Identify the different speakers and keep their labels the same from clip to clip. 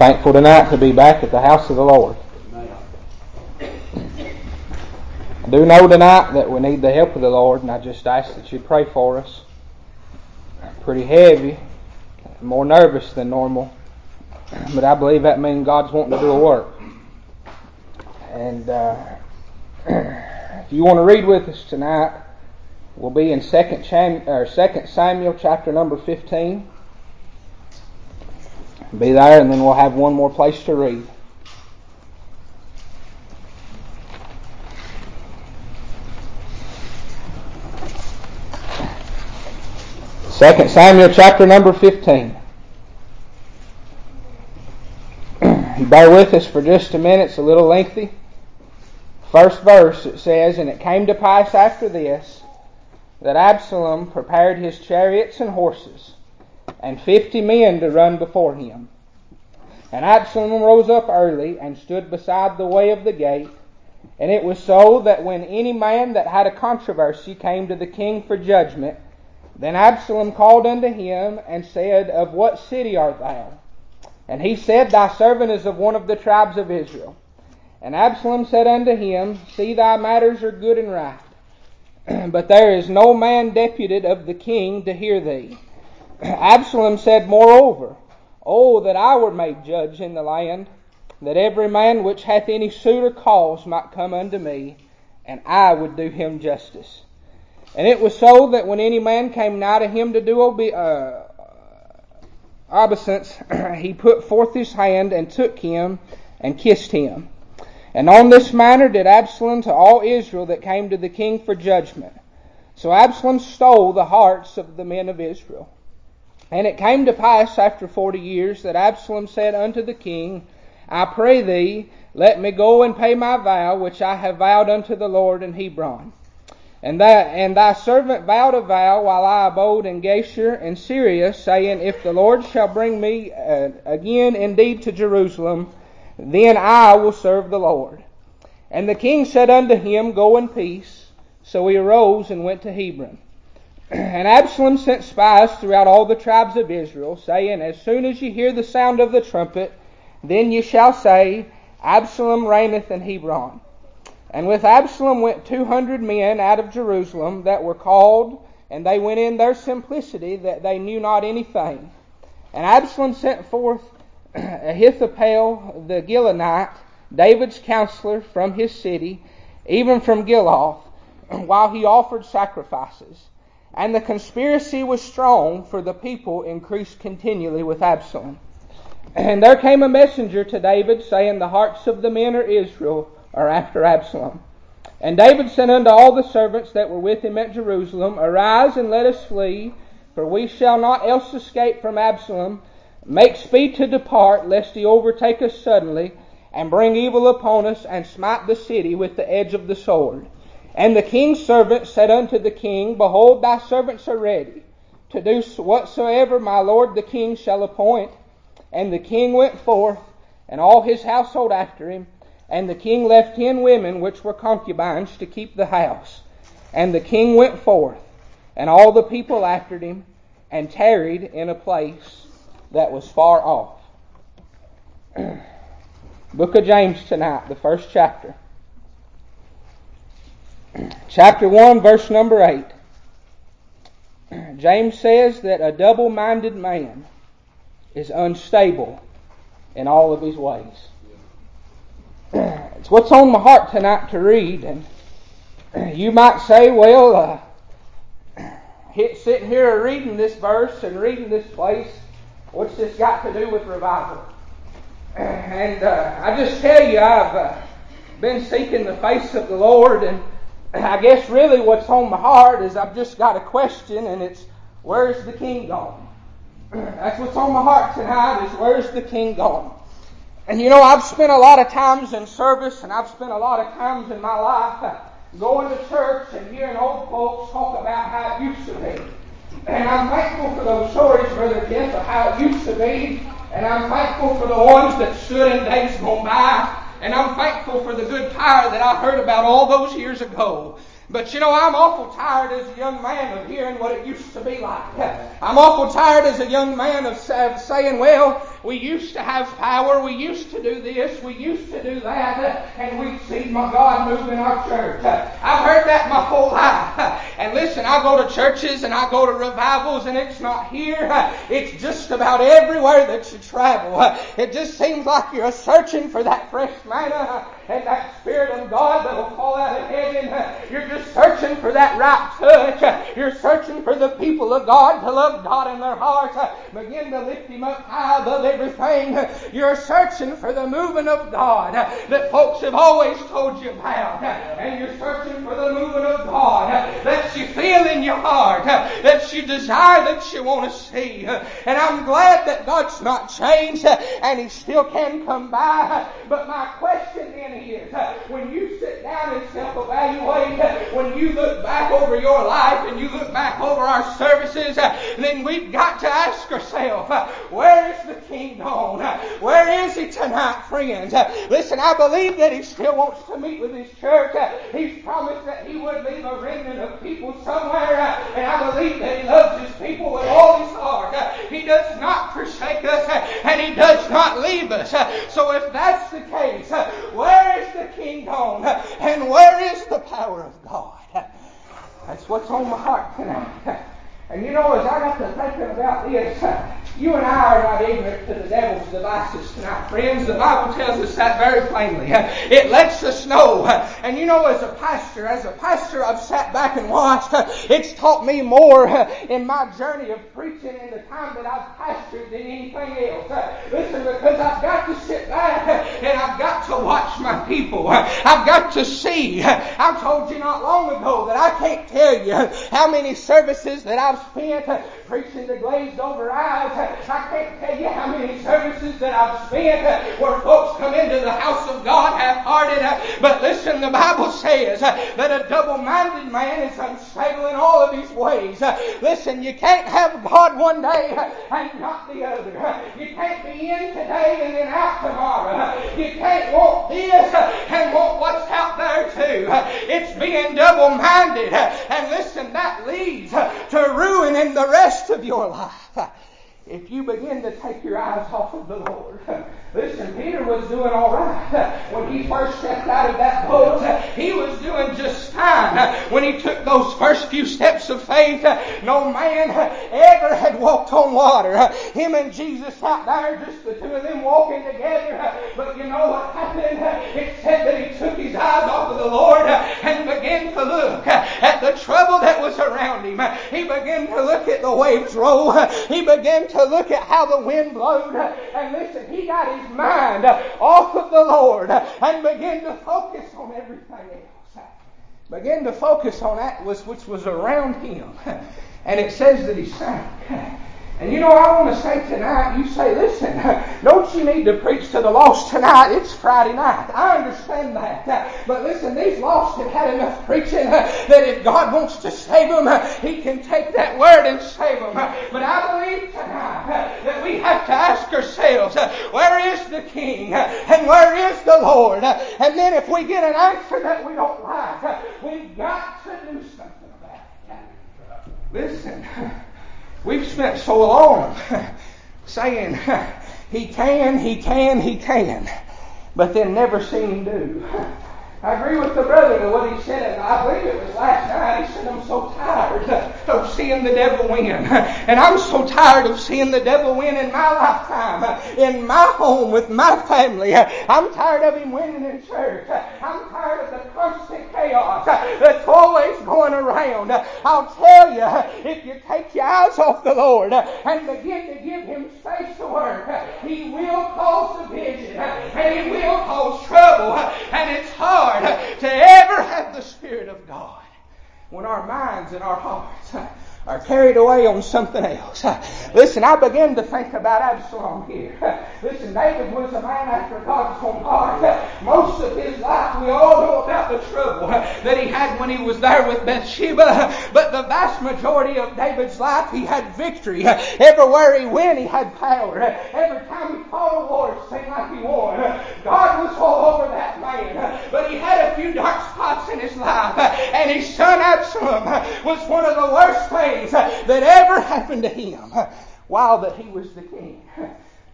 Speaker 1: Thankful tonight to be back at the house of the Lord. I do know tonight that we need the help of the Lord, and I just ask that you pray for us. Pretty heavy, more nervous than normal, but I believe that means God's wanting to do a work. And uh, if you want to read with us tonight, we'll be in Second Samuel chapter number fifteen. Be there, and then we'll have one more place to read. Second Samuel chapter number 15. you bear with us for just a minute, it's a little lengthy. First verse it says, And it came to pass after this that Absalom prepared his chariots and horses, and fifty men to run before him. And Absalom rose up early and stood beside the way of the gate. And it was so that when any man that had a controversy came to the king for judgment, then Absalom called unto him and said, Of what city art thou? And he said, Thy servant is of one of the tribes of Israel. And Absalom said unto him, See thy matters are good and right, but there is no man deputed of the king to hear thee. Absalom said moreover, Oh, that I were made judge in the land, that every man which hath any suit or cause might come unto me, and I would do him justice. And it was so that when any man came nigh to him to do obe- uh, obeisance, he put forth his hand and took him and kissed him. And on this manner did Absalom to all Israel that came to the king for judgment. So Absalom stole the hearts of the men of Israel. And it came to pass after forty years that Absalom said unto the king, I pray thee, let me go and pay my vow which I have vowed unto the Lord in Hebron. And that and thy servant vowed a vow while I abode in Geshur and Syria, saying, If the Lord shall bring me uh, again indeed to Jerusalem, then I will serve the Lord. And the king said unto him, Go in peace. So he arose and went to Hebron. And Absalom sent spies throughout all the tribes of Israel, saying, As soon as ye hear the sound of the trumpet, then ye shall say, Absalom reigneth in Hebron. And with Absalom went two hundred men out of Jerusalem that were called, and they went in their simplicity that they knew not anything. And Absalom sent forth Ahithophel the Gilonite, David's counselor, from his city, even from Giloh, while he offered sacrifices. And the conspiracy was strong, for the people increased continually with Absalom. And there came a messenger to David, saying, The hearts of the men of Israel are after Absalom. And David said unto all the servants that were with him at Jerusalem, Arise and let us flee, for we shall not else escape from Absalom. Make speed to depart, lest he overtake us suddenly, and bring evil upon us, and smite the city with the edge of the sword. And the king's servant said unto the king, Behold, thy servants are ready, to do whatsoever my lord the king shall appoint. And the king went forth, and all his household after him, and the king left ten women which were concubines to keep the house. And the king went forth, and all the people after him, and tarried in a place that was far off. Book of James tonight, the first chapter. Chapter 1, verse number 8. James says that a double minded man is unstable in all of his ways. It's what's on my heart tonight to read, and you might say, well, uh, sitting here reading this verse and reading this place, what's this got to do with revival? And uh, I just tell you, I've uh, been seeking the face of the Lord, and I guess really what's on my heart is I've just got a question, and it's where's the King gone? That's what's on my heart tonight is where's the King gone? And you know, I've spent a lot of times in service, and I've spent a lot of times in my life uh, going to church and hearing old folks talk about how it used to be. And I'm thankful for those stories, Brother Jeff, of how it used to be. And I'm thankful for the ones that stood in days gone by. And I'm thankful for the good tire that I heard about all those years ago. But you know, I'm awful tired as a young man of hearing what it used to be like. I'm awful tired as a young man of saying, well, we used to have power, we used to do this, we used to do that, and we'd see my God move in our church. I've heard that my whole life. And listen, I go to churches and I go to revivals and it's not here. It's just about everywhere that you travel. It just seems like you're searching for that fresh manna and that Spirit of God that will fall out of heaven. You're just searching for that right touch. You're searching for the people of God to love God in their hearts. Begin to lift Him up high above everything. You're searching for the movement of God that folks have always told you about. And you're searching for the movement of God that you feel in your heart, that you desire, that you want to see. And I'm glad that God's not changed and He still can come by. But my question then is, when you sit down and self-evaluate, when you look back over your life and you look back over our services, then we've got to ask ourselves, where is the King gone? Where is He tonight, friends? Listen, I believe that He still wants to meet with His church. He's promised that He would leave a remnant of people somewhere, and I believe that He loves His people with all His heart. He does not forsake us, and He does not leave us. So if that's the case, where is the King gone? And where is the power of God? That's what's on my heart tonight. And you know, as I got to thinking about this, you and I are not ignorant to the devil's devices tonight, friends. The Bible tells us that very plainly. It lets us know. And you know, as a pastor, as a pastor, I've sat back and watched. It's taught me more in my journey of preaching in the time that I've pastored than anything else. Listen, because I've got to sit back and I've got to watch my people. I've got to see. I told you not long ago that I can't tell you how many services that I've spent preaching the glazed over eyes I can't tell you how many services that I've spent where folks come into the house of God half-hearted. But listen, the Bible says that a double-minded man is unstable in all of his ways. Listen, you can't have God one day and not the other. You can't be in today and then out tomorrow. You can't want this and want what's out there too. It's being double-minded. And listen, that leads to ruining the rest of your life if you begin to take your eyes off of the Lord. Listen, Peter was doing all right. When he first stepped out of that boat, he was doing just fine. When he took those first few steps of faith, no man ever had walked on water. Him and Jesus out there, just the two of them walking together. But you know what happened? It said that he took his eyes off of the Lord and began to look at the trouble that was around him. He began to look at the waves roll. He began to look at how the wind blowed. And listen, he got his mind off of the Lord and began to focus on everything else. Begin to focus on that which was around him. And it says that he sank. And you know, I want to say tonight, you say, listen, don't you need to preach to the lost tonight? It's Friday night. I understand that. But listen, these lost have had enough preaching that if God wants to save them, He can take that word and save them. But I believe tonight that we have to ask ourselves, where is the King? And where is the Lord? And then if we get an answer that we don't like, we've got to do something about it. Listen. We've spent so long saying he can, he can, he can, but then never seen him do. I agree with the brother with what he said. and I believe it was last night. He said, I'm so tired of seeing the devil win. And I'm so tired of seeing the devil win in my lifetime, in my home, with my family. I'm tired of him winning in church. I'm chaos that's always going around. I'll tell you, if you take your eyes off the Lord and begin to give him space to work, he will cause division and he will cause trouble. And it's hard to ever have the Spirit of God when our minds and our hearts are carried away on something else. Listen, I begin to think about Absalom here. Listen, David was a man after God's own heart. Most of his life, we all know about the trouble that he had when he was there with Bathsheba. But the vast majority of David's life, he had victory. Everywhere he went, he had power. Every time he fought a war, it seemed like he won. God was all over that man. But he had a few dark spots in his life. And his son Absalom was one of the worst things that ever happened to him while that he was the king.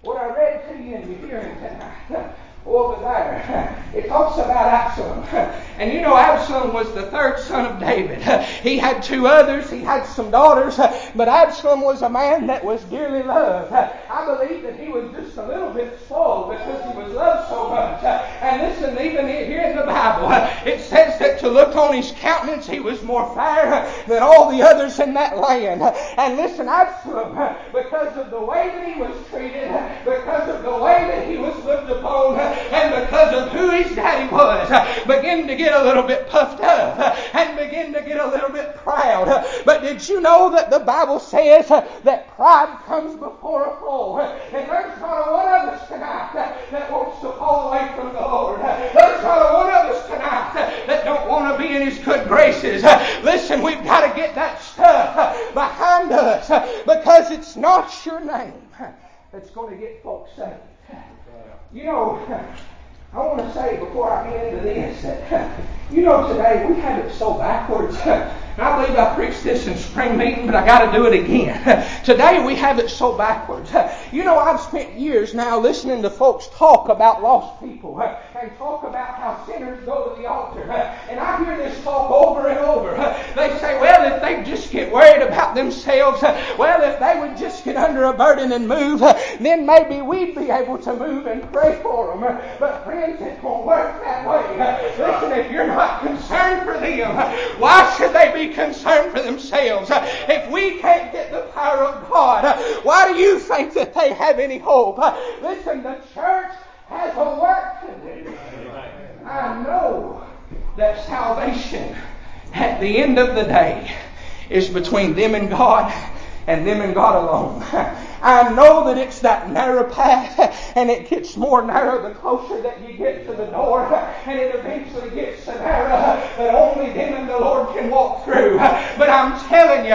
Speaker 1: what I read to you in your hearing tonight over there. It talks about Absalom. And you know, Absalom was the third son of David. He had two others, he had some daughters, but Absalom was a man that was dearly loved. I believe that he was just a little bit spoiled because he was loved so much. And listen, even here in the Bible, it says that to look on his countenance, he was more fair than all the others in that land. And listen, Absalom, because of the way that he was treated, because of the way that he was looked upon, and because of who his daddy was, uh, begin to get a little bit puffed up uh, and begin to get a little bit proud. But did you know that the Bible says uh, that pride comes before a fall? And there's not one of us tonight that wants to fall away from the Lord. There's not one of us tonight that don't want to be in His good graces. Listen, we've got to get that stuff behind us because it's not your name that's going to get folks saved. You know, I want to say before I get into this that, you know, today we have it so backwards. I believe I preached this in spring meeting, but I got to do it again. Today we have it so backwards. You know, I've spent years now listening to folks talk about lost people and talk about how sinners go to the altar. And I hear this talk over and over. They say, well, if they just get worried about themselves, well, if they would just get under a burden and move, then maybe we'd be able to move and pray for them. But friends, it won't work that way. Listen, if you're not concerned for them, why should they be concerned for themselves. If we can't get the power of God, why do you think that they have any hope? Listen, the church has a work to do. I know that salvation at the end of the day is between them and God and them and God alone. I know that it's that narrow path, and it gets more narrow the closer that you get to the door, and it eventually gets so narrow that only them and the Lord can walk through. But I'm telling you,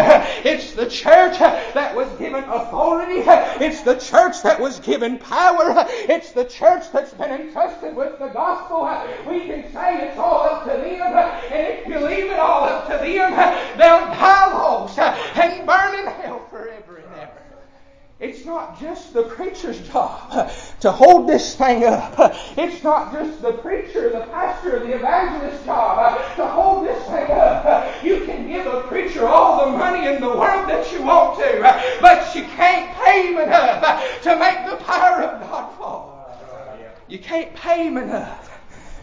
Speaker 1: it's the church that was given authority, it's the church that was given power, it's the church that's been entrusted with the gospel. We can say it's all up to them, and if you leave it all up to them, they'll die lost and burn in hell forever and ever. It's not just the preacher's job to hold this thing up. It's not just the preacher, the pastor, the evangelist's job to hold this thing up. You can give a preacher all the money in the world that you want to, but you can't pay him enough to make the power of God fall. You can't pay him enough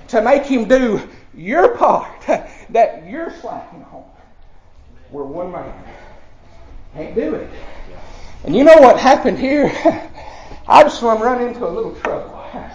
Speaker 1: to make him do your part that you're slacking on. We're one man. Can't do it. And you know what happened here? Absalom run into a little trouble.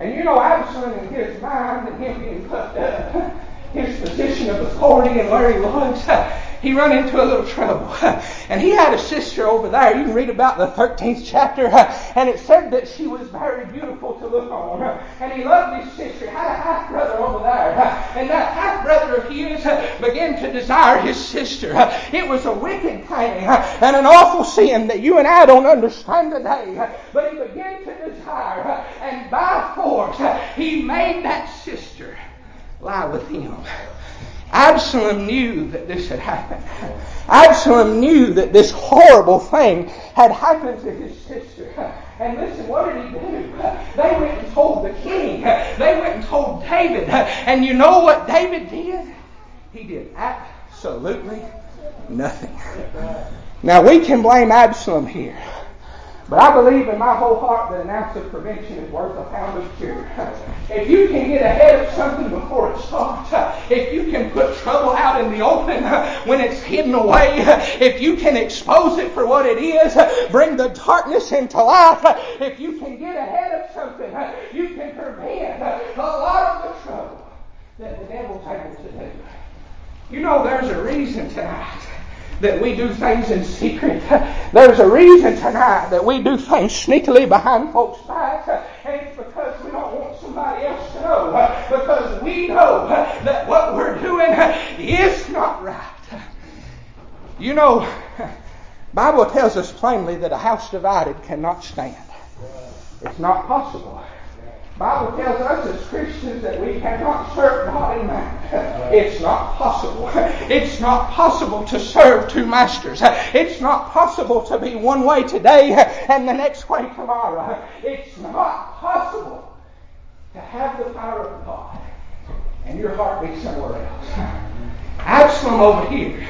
Speaker 1: And you know Absalom in his mind and him being puffed up, his position of authority and where he was, he run into a little trouble. And he had a sister over there. You can read about the 13th chapter. And it said that she was very beautiful to look on. And he loved his sister. He had a half brother over there. And that half brother of his began to desire his sister. It was a wicked thing and an awful sin that you and I don't understand today. But he began to desire. And by force, he made that sister lie with him. Absalom knew that this had happened. Absalom knew that this horrible thing had happened to his sister. And listen, what did he do? They went and told the king. They went and told David. And you know what David did? He did absolutely nothing. Now we can blame Absalom here. But I believe in my whole heart that an ounce of prevention is worth a pound of cure. If you can get ahead of something before it starts, if you can put trouble out in the open when it's hidden away, if you can expose it for what it is, bring the darkness into life, if you can get ahead of something, you can prevent a lot of the trouble that the devil's able to do. You know, there's a reason tonight that we do things in secret. There's a reason tonight that we do things sneakily behind folks' backs, and it's because we don't want somebody else to know. Because we know that what we're doing is not right. You know, Bible tells us plainly that a house divided cannot stand. It's not possible. Bible tells us as Christians that we cannot serve God in man. It's not possible. It's not possible to serve two masters. It's not possible to be one way today and the next way tomorrow. It's not possible to have the power of God and your heart be somewhere else. Absalom over here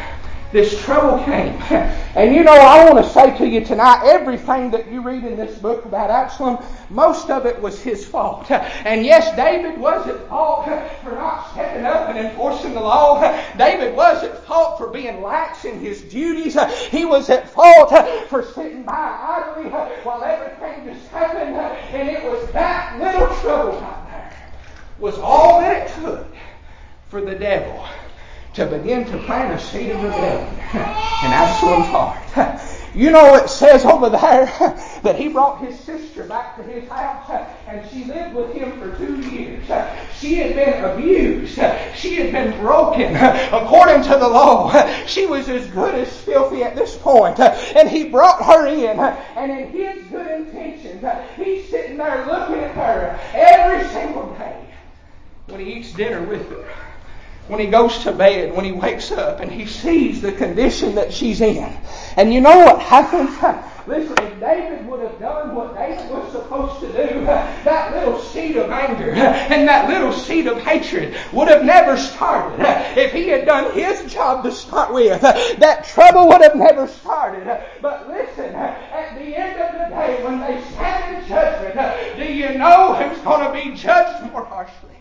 Speaker 1: this trouble came. And you know, I want to say to you tonight, everything that you read in this book about Absalom, most of it was his fault. And yes, David was at fault for not stepping up and enforcing the law. David was at fault for being lax in his duties. He was at fault for sitting by idly while everything just happened. And it was that little trouble right there was all that it took for the devil to begin to plant a seed of rebellion in Absalom's heart. You know, it says over there that he brought his sister back to his house and she lived with him for two years. She had been abused. She had been broken. According to the law, she was as good as filthy at this point. And he brought her in, and in his good intentions, he's sitting there looking at her every single day when he eats dinner with her when he goes to bed, when he wakes up, and he sees the condition that she's in. And you know what happens? Listen, if David would have done what David was supposed to do, that little seed of anger and that little seed of hatred would have never started. If he had done his job to start with, that trouble would have never started. But listen, at the end of the day, when they stand in judgment, do you know who's going to be judged more harshly?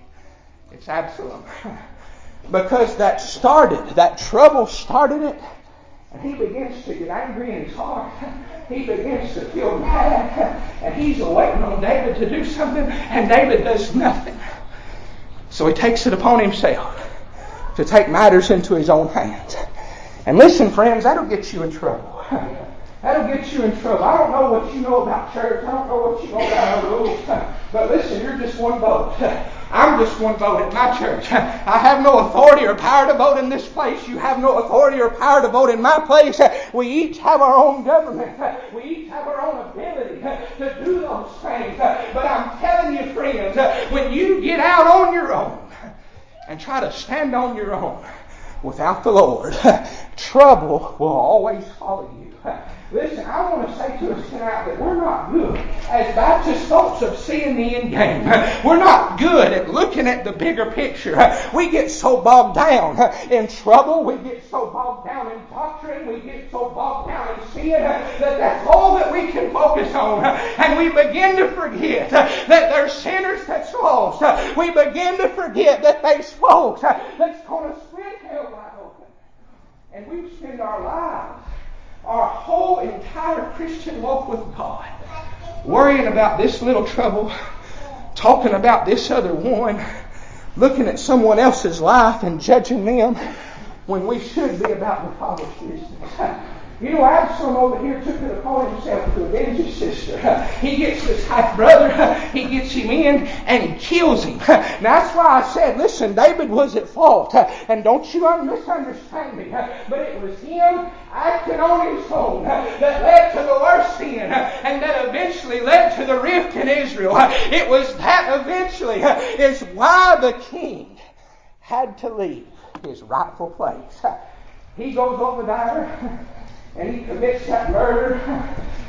Speaker 1: It's Absalom because that started, that trouble started it. And he begins to get angry in his heart. He begins to feel mad. And he's waiting on David to do something, and David does nothing. So he takes it upon himself to take matters into his own hands. And listen, friends, that'll get you in trouble. That'll get you in trouble. I don't know what you know about church. I don't know what you know about our rules. But listen, you're just one vote. I'm just one vote at my church. I have no authority or power to vote in this place. You have no authority or power to vote in my place. We each have our own government. We each have our own ability to do those things. But I'm telling you, friends, when you get out on your own and try to stand on your own without the Lord, trouble will always follow you. Listen, I want to say to us tonight that we're not good as Baptist folks of seeing the end game. We're not good at looking at the bigger picture. We get so bogged down in trouble. We get so bogged down in doctrine. We get so bogged down in sin that that's all that we can focus on. And we begin to forget that there's sinners that's lost. We begin to forget that there's folks that's going to split hell wide open. And we spend our lives our whole entire Christian walk with God, worrying about this little trouble, talking about this other one, looking at someone else's life and judging them when we should be about the Father's business. You know, Absalom over here took it upon himself to avenge his sister. He gets this half brother, he gets him in, and he kills him. Now, that's why I said, listen, David was at fault. And don't you misunderstand me. But it was him acting on his own that led to the worst sin, and that eventually led to the rift in Israel. It was that eventually is why the king had to leave his rightful place. He goes over there and he commits that murder,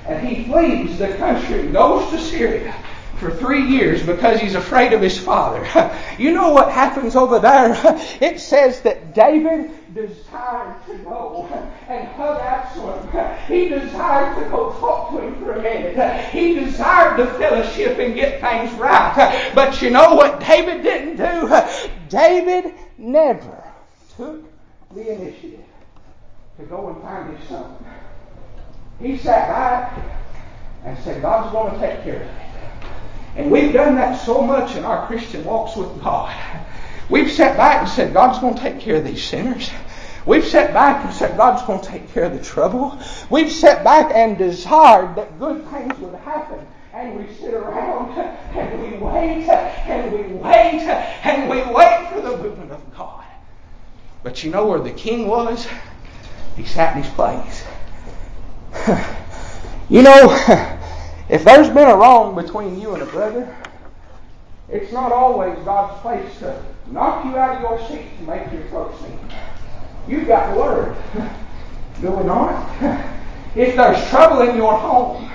Speaker 1: and he flees the country, goes to Syria for three years because he's afraid of his father. You know what happens over there? It says that David desired to go and hug Absalom. He desired to go talk to him for a minute. He desired to fellowship and get things right. But you know what David didn't do? David never took the initiative to go and find his son. He sat back and said, God's going to take care of it. And we've done that so much in our Christian walks with God. We've sat back and said, God's going to take care of these sinners. We've sat back and said, God's going to take care of the trouble. We've sat back and desired that good things would happen. And we sit around and we wait and we wait and we wait for the movement of God. But you know where the king was? He sat in his place. you know, if there's been a wrong between you and a brother, It's not always God's place to knock you out of your seat to make your folks sing. You've got the Word. Do we not? If there's trouble in your home,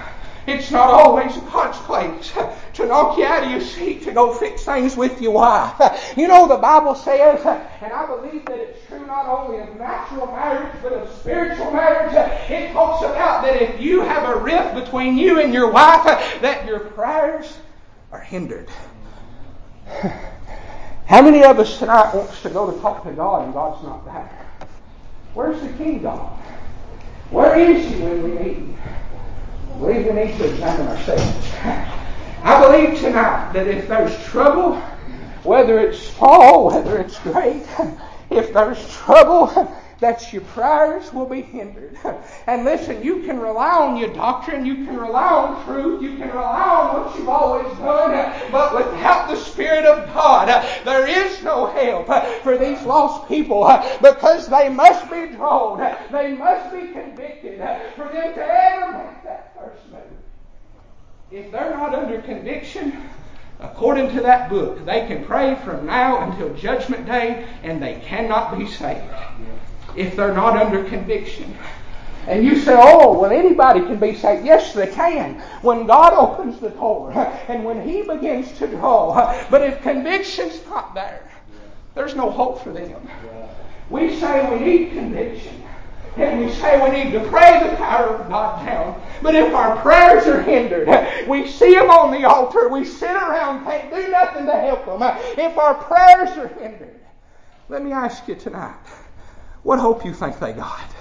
Speaker 1: it's not always God's place to knock you out of your seat to go fix things with your wife. You know, the Bible says, and I believe that it's true not only of natural marriage, but of spiritual marriage. It talks about that if you have a rift between you and your wife, that your prayers are hindered. How many of us tonight wants to go to talk to God and God's not there? Where's the King God? Where is He when we need I believe we need to examine ourselves. I believe tonight that if there's trouble, whether it's small, whether it's great, if there's trouble, that your prayers will be hindered. And listen, you can rely on your doctrine, you can rely on truth, you can rely on what you've always done, but without the Spirit of God, there is no help for these lost people because they must be drawn, they must be convicted for them to ever make that first move. If they're not under conviction, according to that book, they can pray from now until Judgment Day and they cannot be saved if they're not under conviction. And you say, oh, well, anybody can be saved. Yes, they can. When God opens the door and when He begins to draw. But if conviction's not there, there's no hope for them. We say we need conviction. And we say we need to pray the power of God down. But if our prayers are hindered, we see them on the altar, we sit around, can't do nothing to help them. If our prayers are hindered, let me ask you tonight. What hope you think they got?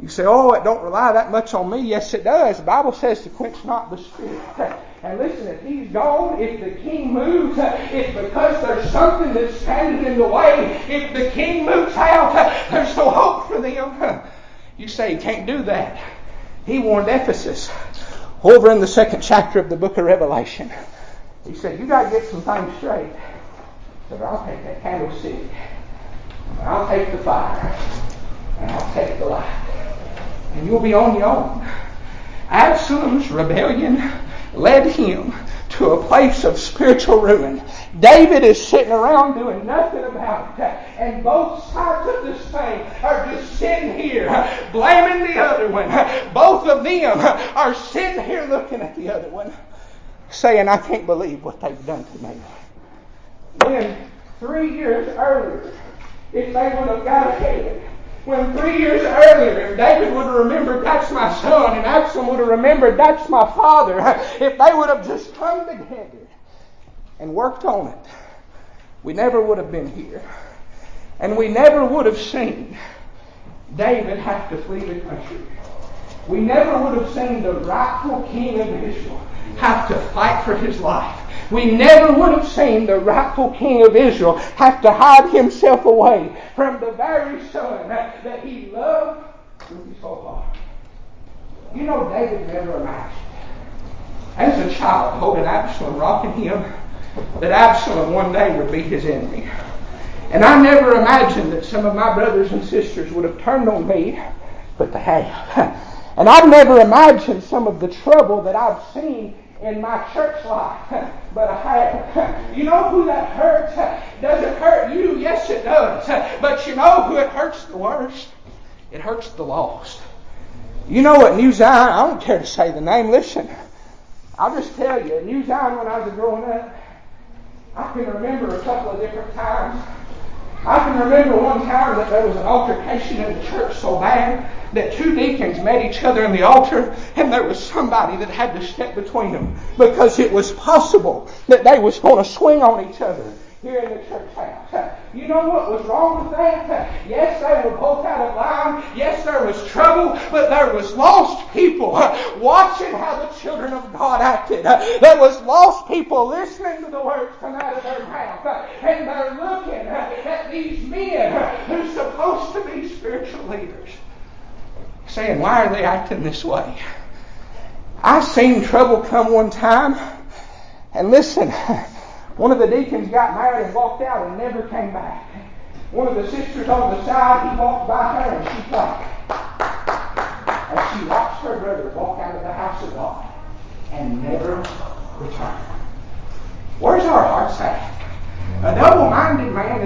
Speaker 1: You say, oh, it don't rely that much on me. Yes, it does. The Bible says to quench not the spirit. And listen, if he's gone, if the king moves, it's because there's something that's standing in the way. If the king moves out, there's no hope for them. You say he can't do that. He warned Ephesus over in the second chapter of the book of Revelation. He said, you got to get some things straight. He said, I'll take that candlestick I'll take the fire and I'll take the light. And you'll be on your own. Absalom's rebellion led him to a place of spiritual ruin. David is sitting around doing nothing about it. And both sides of this thing are just sitting here blaming the other one. Both of them are sitting here looking at the other one saying, I can't believe what they've done to me. Then, three years earlier, if they would have got ahead. When three years earlier, David would have remembered that's my son, and Absalom would have remembered that's my father, if they would have just come together and worked on it, we never would have been here. And we never would have seen David have to flee the country. We never would have seen the rightful king of Israel have to fight for his life we never would have seen the rightful king of Israel have to hide himself away from the very son that he loved whole heart. You know, David never imagined, as a child, holding Absalom, rocking him, that Absalom one day would be his enemy. And I never imagined that some of my brothers and sisters would have turned on me, but they have. And I've never imagined some of the trouble that I've seen in my church life, but I have. You know who that hurts? Does it hurt you? Yes, it does. But you know who it hurts the worst? It hurts the lost. You know what New Zion, I don't care to say the name, listen. I'll just tell you, New Zion when I was growing up, I can remember a couple of different times I can remember one time that there was an altercation in the church so bad that two deacons met each other in the altar and there was somebody that had to step between them because it was possible that they was going to swing on each other here in the church house. You know what was wrong with that? Yes, they were both out of line. Yes, there was trouble, but there was lost people watching how the children of God acted. There was lost people listening to the words come out of their mouth. And they're looking at these men who're supposed to be spiritual leaders saying, why are they acting this way? I seen trouble come one time, and listen, one of the deacons got married and walked out and never came back. One of the sisters on the side, he walked by her and she cried. As she watched her brother walk out of the house of God and never return. Where's our hearts at? Man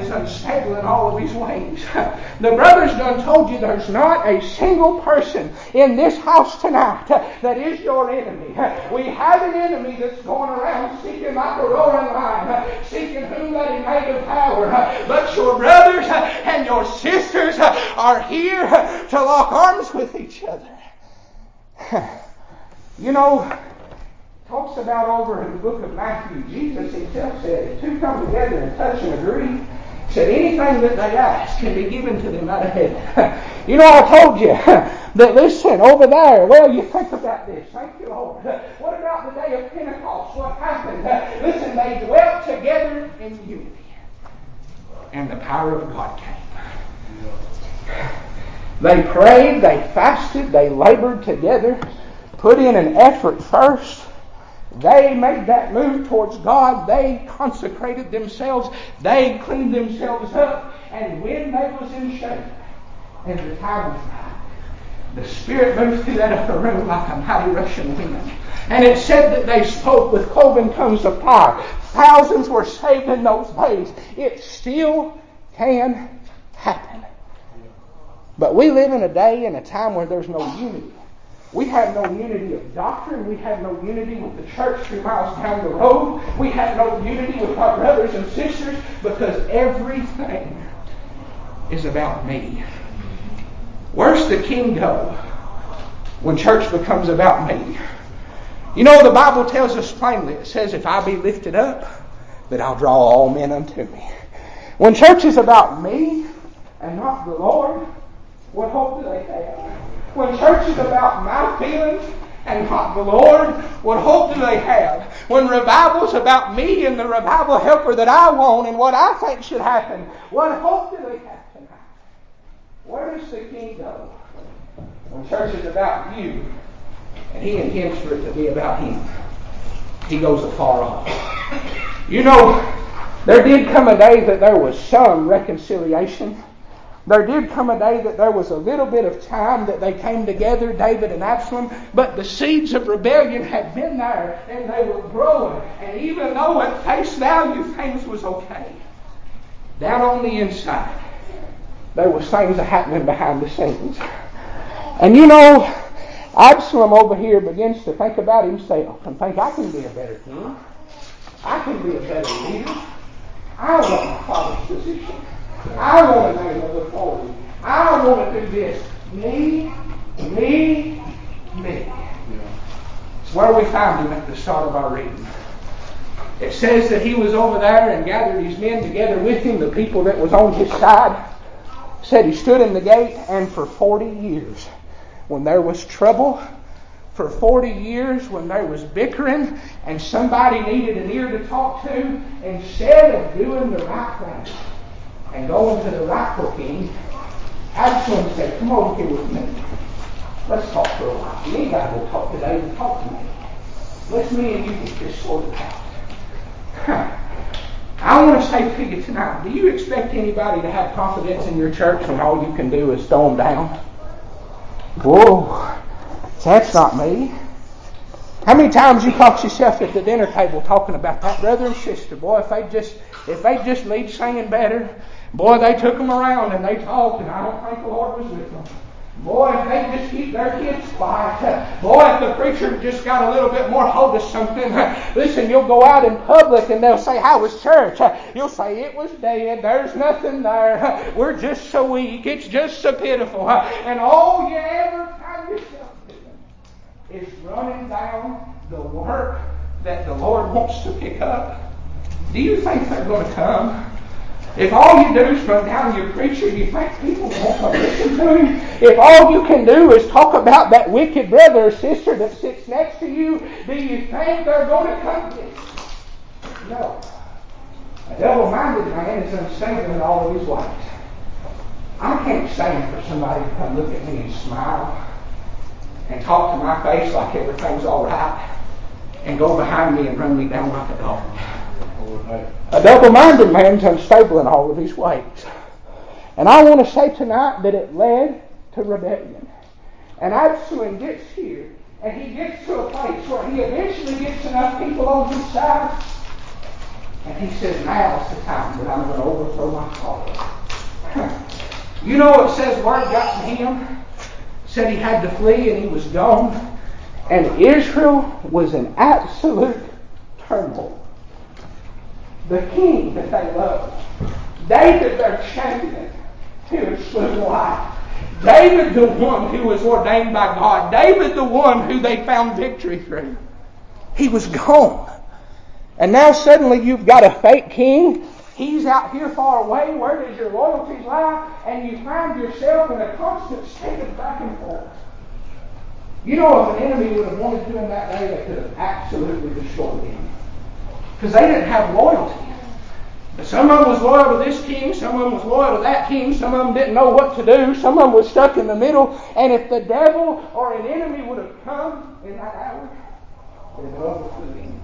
Speaker 1: is unstable in all of his ways. The brothers done told you there's not a single person in this house tonight that is your enemy. We have an enemy that's going around seeking like a roaring lion, seeking whom that he may devour. But your brothers and your sisters are here to lock arms with each other. You know, talks about over in the book of Matthew, Jesus himself said, two come together and touch and agree, anything that they ask can be given to them out of heaven. you know, I told you that listen, over there, well, you think about this. Thank you, Lord. What about the day of Pentecost? What happened? Listen, they dwelt together in unity. And the power of God came. They prayed, they fasted, they labored together, put in an effort first they made that move towards God. They consecrated themselves. They cleaned themselves up. And when they was in shape, and the time was right, the Spirit moved through that upper room like a mighty rushing wind. And it said that they spoke with cloven tongues of fire. Thousands were saved in those days. It still can happen. But we live in a day and a time where there's no unity. We had no unity of doctrine. We had no unity with the church three miles down the road. We had no unity with our brothers and sisters because everything is about me. Where's the king go when church becomes about me? You know, the Bible tells us plainly, it says, if I be lifted up, that I'll draw all men unto me. When church is about me and not the Lord, what hope do they have? When church is about my feelings and not the Lord, what hope do they have? When revival is about me and the revival helper that I want and what I think should happen, what hope do they have tonight? Where does the king go? When church is about you and he intends for it to be about him, he goes afar off. You know, there did come a day that there was some reconciliation there did come a day that there was a little bit of time that they came together, David and Absalom, but the seeds of rebellion had been there and they were growing. And even though at face value things was okay, down on the inside, there was things happening behind the scenes. And you know, Absalom over here begins to think about himself and think, I can be a better king. I can be a better leader. I want my father's position. I want to name of authority. I want to do this. Me, me, me. It's where we found him at the start of our reading. It says that he was over there and gathered his men together with him, the people that was on his side. Said he stood in the gate, and for 40 years, when there was trouble, for 40 years when there was bickering and somebody needed an ear to talk to, instead of doing the right thing, and going to the rightful king, Absalom said, Come over here with me. Let's talk for a while. You ain't got to talk today, but talk to me. Let's me and you get this sorted out. I want to say to you tonight, do you expect anybody to have confidence in your church when all you can do is throw them down? Whoa, that's not me. How many times you caught yourself at the dinner table talking about that brother and sister? Boy, if they just if they just lead singing better, Boy, they took them around and they talked, and I don't think the Lord was with them. Boy, if they just keep their kids quiet. Boy, if the preacher just got a little bit more hold of something. Listen, you'll go out in public and they'll say, How was church? You'll say, It was dead. There's nothing there. We're just so weak. It's just so pitiful. And all you ever find yourself doing is running down the work that the Lord wants to pick up. Do you think they're going to come? If all you do is run down your preacher, you think people won't come listen to him? If all you can do is talk about that wicked brother or sister that sits next to you, do you think they're going to come to you? No. A double-minded man is unstable in all of his ways. I can't stand for somebody to come look at me and smile and talk to my face like everything's all right and go behind me and run me down like a dog. A double minded man's unstable in all of his ways. And I want to say tonight that it led to rebellion. And Absalom gets here, and he gets to a place where he eventually gets enough people on his side And he says, now's the time that I'm going to overthrow my father. you know it says word got to him, said he had to flee and he was gone. And Israel was in absolute turmoil. The king that they loved, David their champion, was slew alive. David the one who was ordained by God. David the one who they found victory through. He was gone. And now suddenly you've got a fake king. He's out here far away. Where does your loyalties lie? And you find yourself in a constant state of back and forth. You know, if an enemy would have wanted to in that day, they could have absolutely destroyed him. Because they didn't have loyalty. Some of them was loyal to this king, some of them was loyal to that king, some of them didn't know what to do, some of them was stuck in the middle, and if the devil or an enemy would have come in that hour, it would have overthrew him.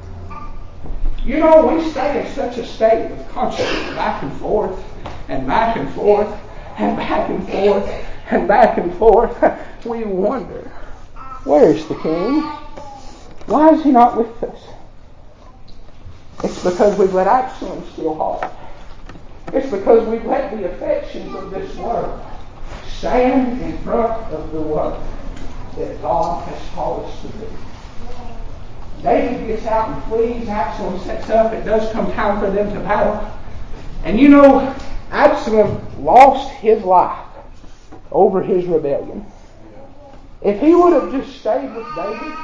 Speaker 1: You know, we stay in such a state of constant back and forth, and back and forth, and back and forth, and back and forth. We wonder, where's the king? Why is he not with us? Because we've let Absalom steal heart. It's because we've let the affections of this world stand in front of the work that God has called us to do. David gets out and flees. Absalom sets up. It does come time for them to battle. And you know, Absalom lost his life over his rebellion. If he would have just stayed with David,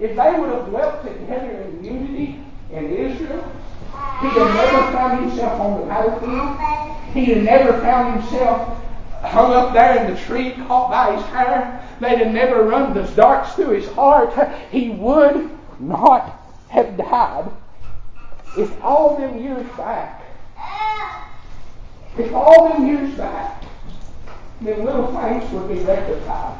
Speaker 1: if they would have dwelt together in unity in Israel, he'd never found himself on the battlefield. He'd never found himself hung up there in the tree, caught by his hair. They'd have never run the darts through his heart. He would not have died if all them years back, if all them years back, them little things would be rectified.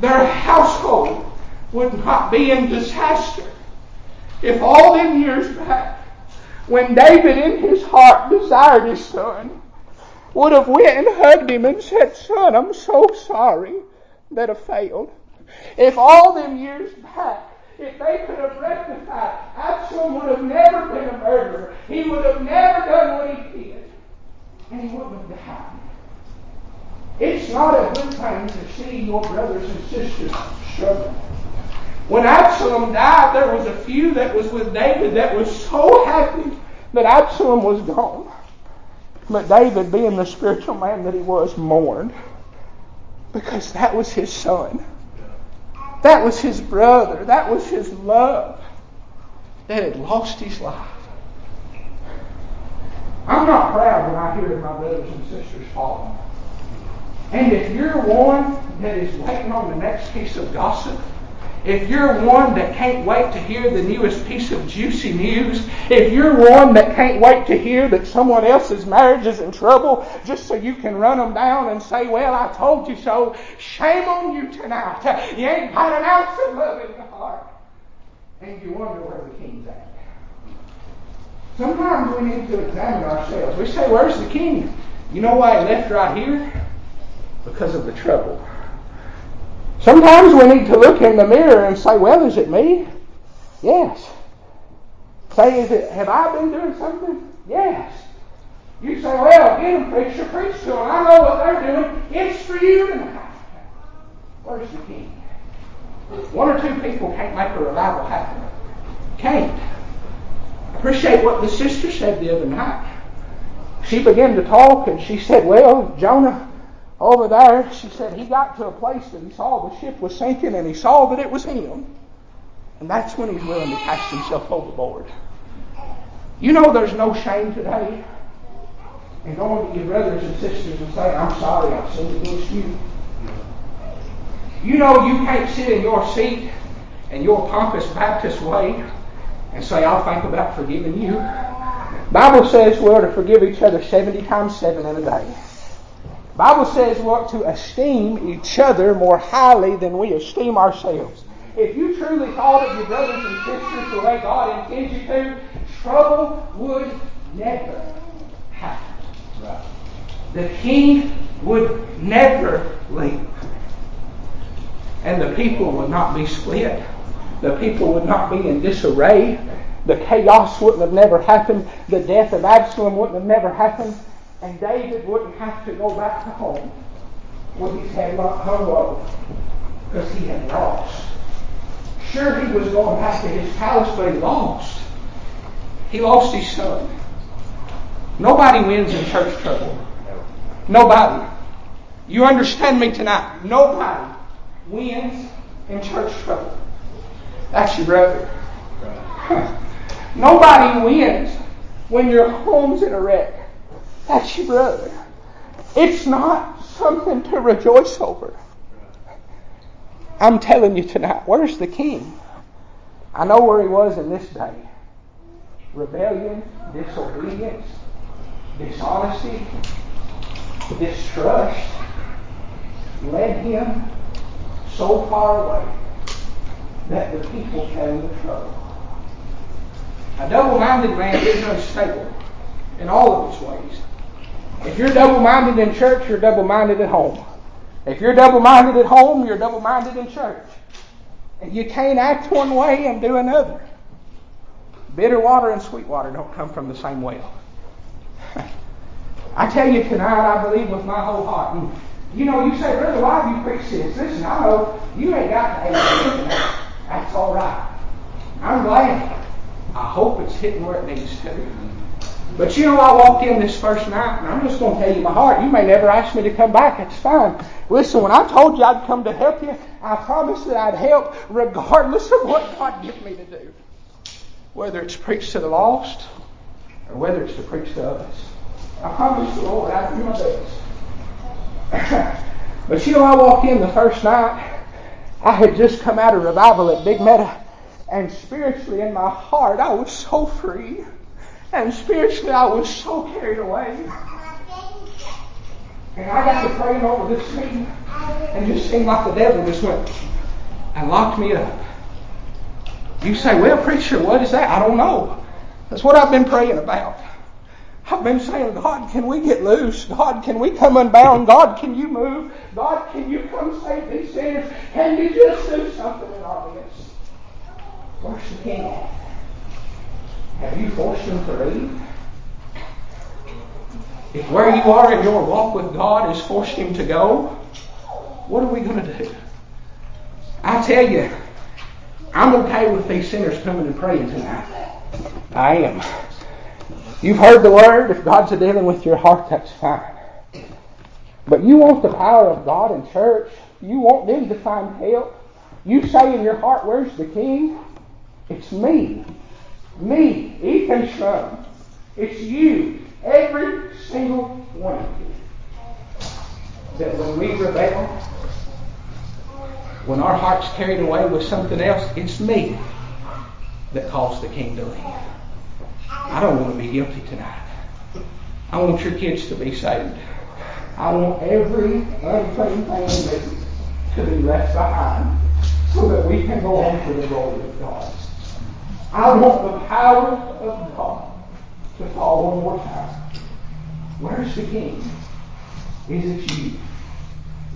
Speaker 1: Their household would not be in disaster if all them years back, when David in his heart desired his son, would have went and hugged him and said, Son, I'm so sorry that I failed. If all them years back, if they could have rectified, Absalom would have never been a murderer. He would have never done what he did. And he wouldn't have died. It's not a good thing to see your brothers and sisters struggling. When Absalom died, there was a few that was with David that was so happy that Absalom was gone. But David, being the spiritual man that he was, mourned because that was his son. That was his brother. That was his love that had lost his life. I'm not proud when I hear my brothers and sisters falling. And if you're one that is waiting on the next piece of gossip, if you're one that can't wait to hear the newest piece of juicy news, if you're one that can't wait to hear that someone else's marriage is in trouble just so you can run them down and say, well, I told you so, shame on you tonight. You ain't got an ounce of love in your heart. And you wonder where the king's at. Sometimes we need to examine ourselves. We say, where's the king? You know why he left right here? Because of the trouble. Sometimes we need to look in the mirror and say, well, is it me? Yes. Say, is it, have I been doing something? Yes. You say, well, get them, preacher, preach to them. I know what they're doing. It's for you tonight. Where's the king? One or two people can't make a revival happen. Can't. Appreciate what the sister said the other night. She began to talk and she said, well, Jonah, over there, she said he got to a place that he saw the ship was sinking and he saw that it was him. And that's when he's willing to cast himself overboard. You know there's no shame today in going to your brothers and sisters and saying, I'm sorry I've sinned against you. You know you can't sit in your seat in your pompous Baptist way and say, I'll think about forgiving you. Bible says we're to forgive each other 70 times 7 in a day. Bible says we ought to esteem each other more highly than we esteem ourselves. If you truly thought of your brothers and sisters the way God intends you to, trouble would never happen. Right. The king would never leave. And the people would not be split. The people would not be in disarray. the chaos wouldn't have never happened, the death of Absalom wouldn't have never happened, and David wouldn't have to go back to home with his head hung low because he had lost. Sure, he was going back to his palace, but he lost. He lost his son. Nobody wins in church trouble. Nobody. You understand me tonight? Nobody wins in church trouble. That's your brother. Nobody wins when your home's in a wreck. That's your brother. It's not something to rejoice over. I'm telling you tonight, where's the king? I know where he was in this day. Rebellion, disobedience, dishonesty, distrust led him so far away that the people came to trouble. A double-minded man is unstable in all of his ways. If you're double-minded in church, you're double-minded at home. If you're double-minded at home, you're double-minded in church. And you can't act one way and do another. Bitter water and sweet water don't come from the same well. I tell you tonight, I believe with my whole heart. And, you know, you say, Brother, why have you preached this? Listen, I know you ain't got to tonight. That's all right. I'm glad. I hope it's hitting where it needs to. But you know, I walked in this first night, and I'm just going to tell you my heart. You may never ask me to come back. It's fine. Listen, when I told you I'd come to help you, I promised that I'd help regardless of what God gave me to do. Whether it's preach to the lost, or whether it's to preach to others. I promise the Lord I'd do my best. but you know, I walked in the first night. I had just come out of revival at Big Meadow, and spiritually in my heart, I was so free. And spiritually, I was so carried away. And I got to praying over this thing, and just seemed like the devil just went and locked me up. You say, well, preacher, what is that? I don't know. That's what I've been praying about. I've been saying, God, can we get loose? God, can we come unbound? God, can you move? God, can you come save these sinners? Can you just do something in our midst? Where's the king Have you forced him to leave? If where you are in your walk with God is forced him to go, what are we going to do? I tell you, I'm okay with these sinners coming and praying tonight. I am. You've heard the word. If God's dealing with your heart, that's fine. But you want the power of God in church. You want them to find help. You say in your heart, Where's the king? It's me. Me, Ethan Shrum. It's you. Every single one of you. That when we rebel, when our heart's carried away with something else, it's me that caused the king to leave. I don't want to be guilty tonight. I want your kids to be saved. I want every unclean thing to be left behind so that we can go on to the glory of God. I want the power of God to fall one more time. Where's the king? Is it you?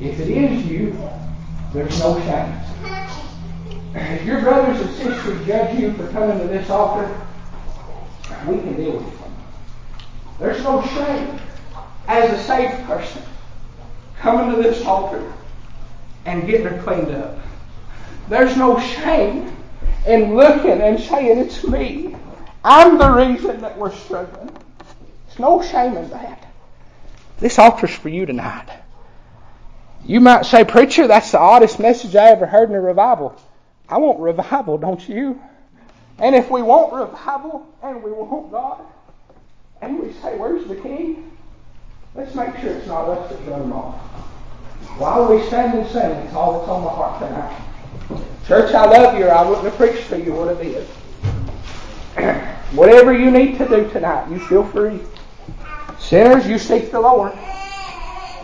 Speaker 1: If it is you, there's no shame. If your brothers and sisters judge you for coming to this altar, we can deal with them. There's no shame as a saved person coming to this altar and getting her cleaned up. There's no shame in looking and saying, It's me. I'm the reason that we're struggling. There's no shame in that. This altar's for you tonight. You might say, Preacher, that's the oddest message I ever heard in a revival. I want revival, don't you? And if we want revival and we want God, and we say, Where's the king? Let's make sure it's not us that's run him off. While we stand and sing, it's all that's on my heart tonight. Church, I love you, or I wouldn't have preached to you what it is. Whatever you need to do tonight, you feel free. Sinners, you seek the Lord.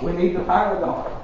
Speaker 1: We need the power of God.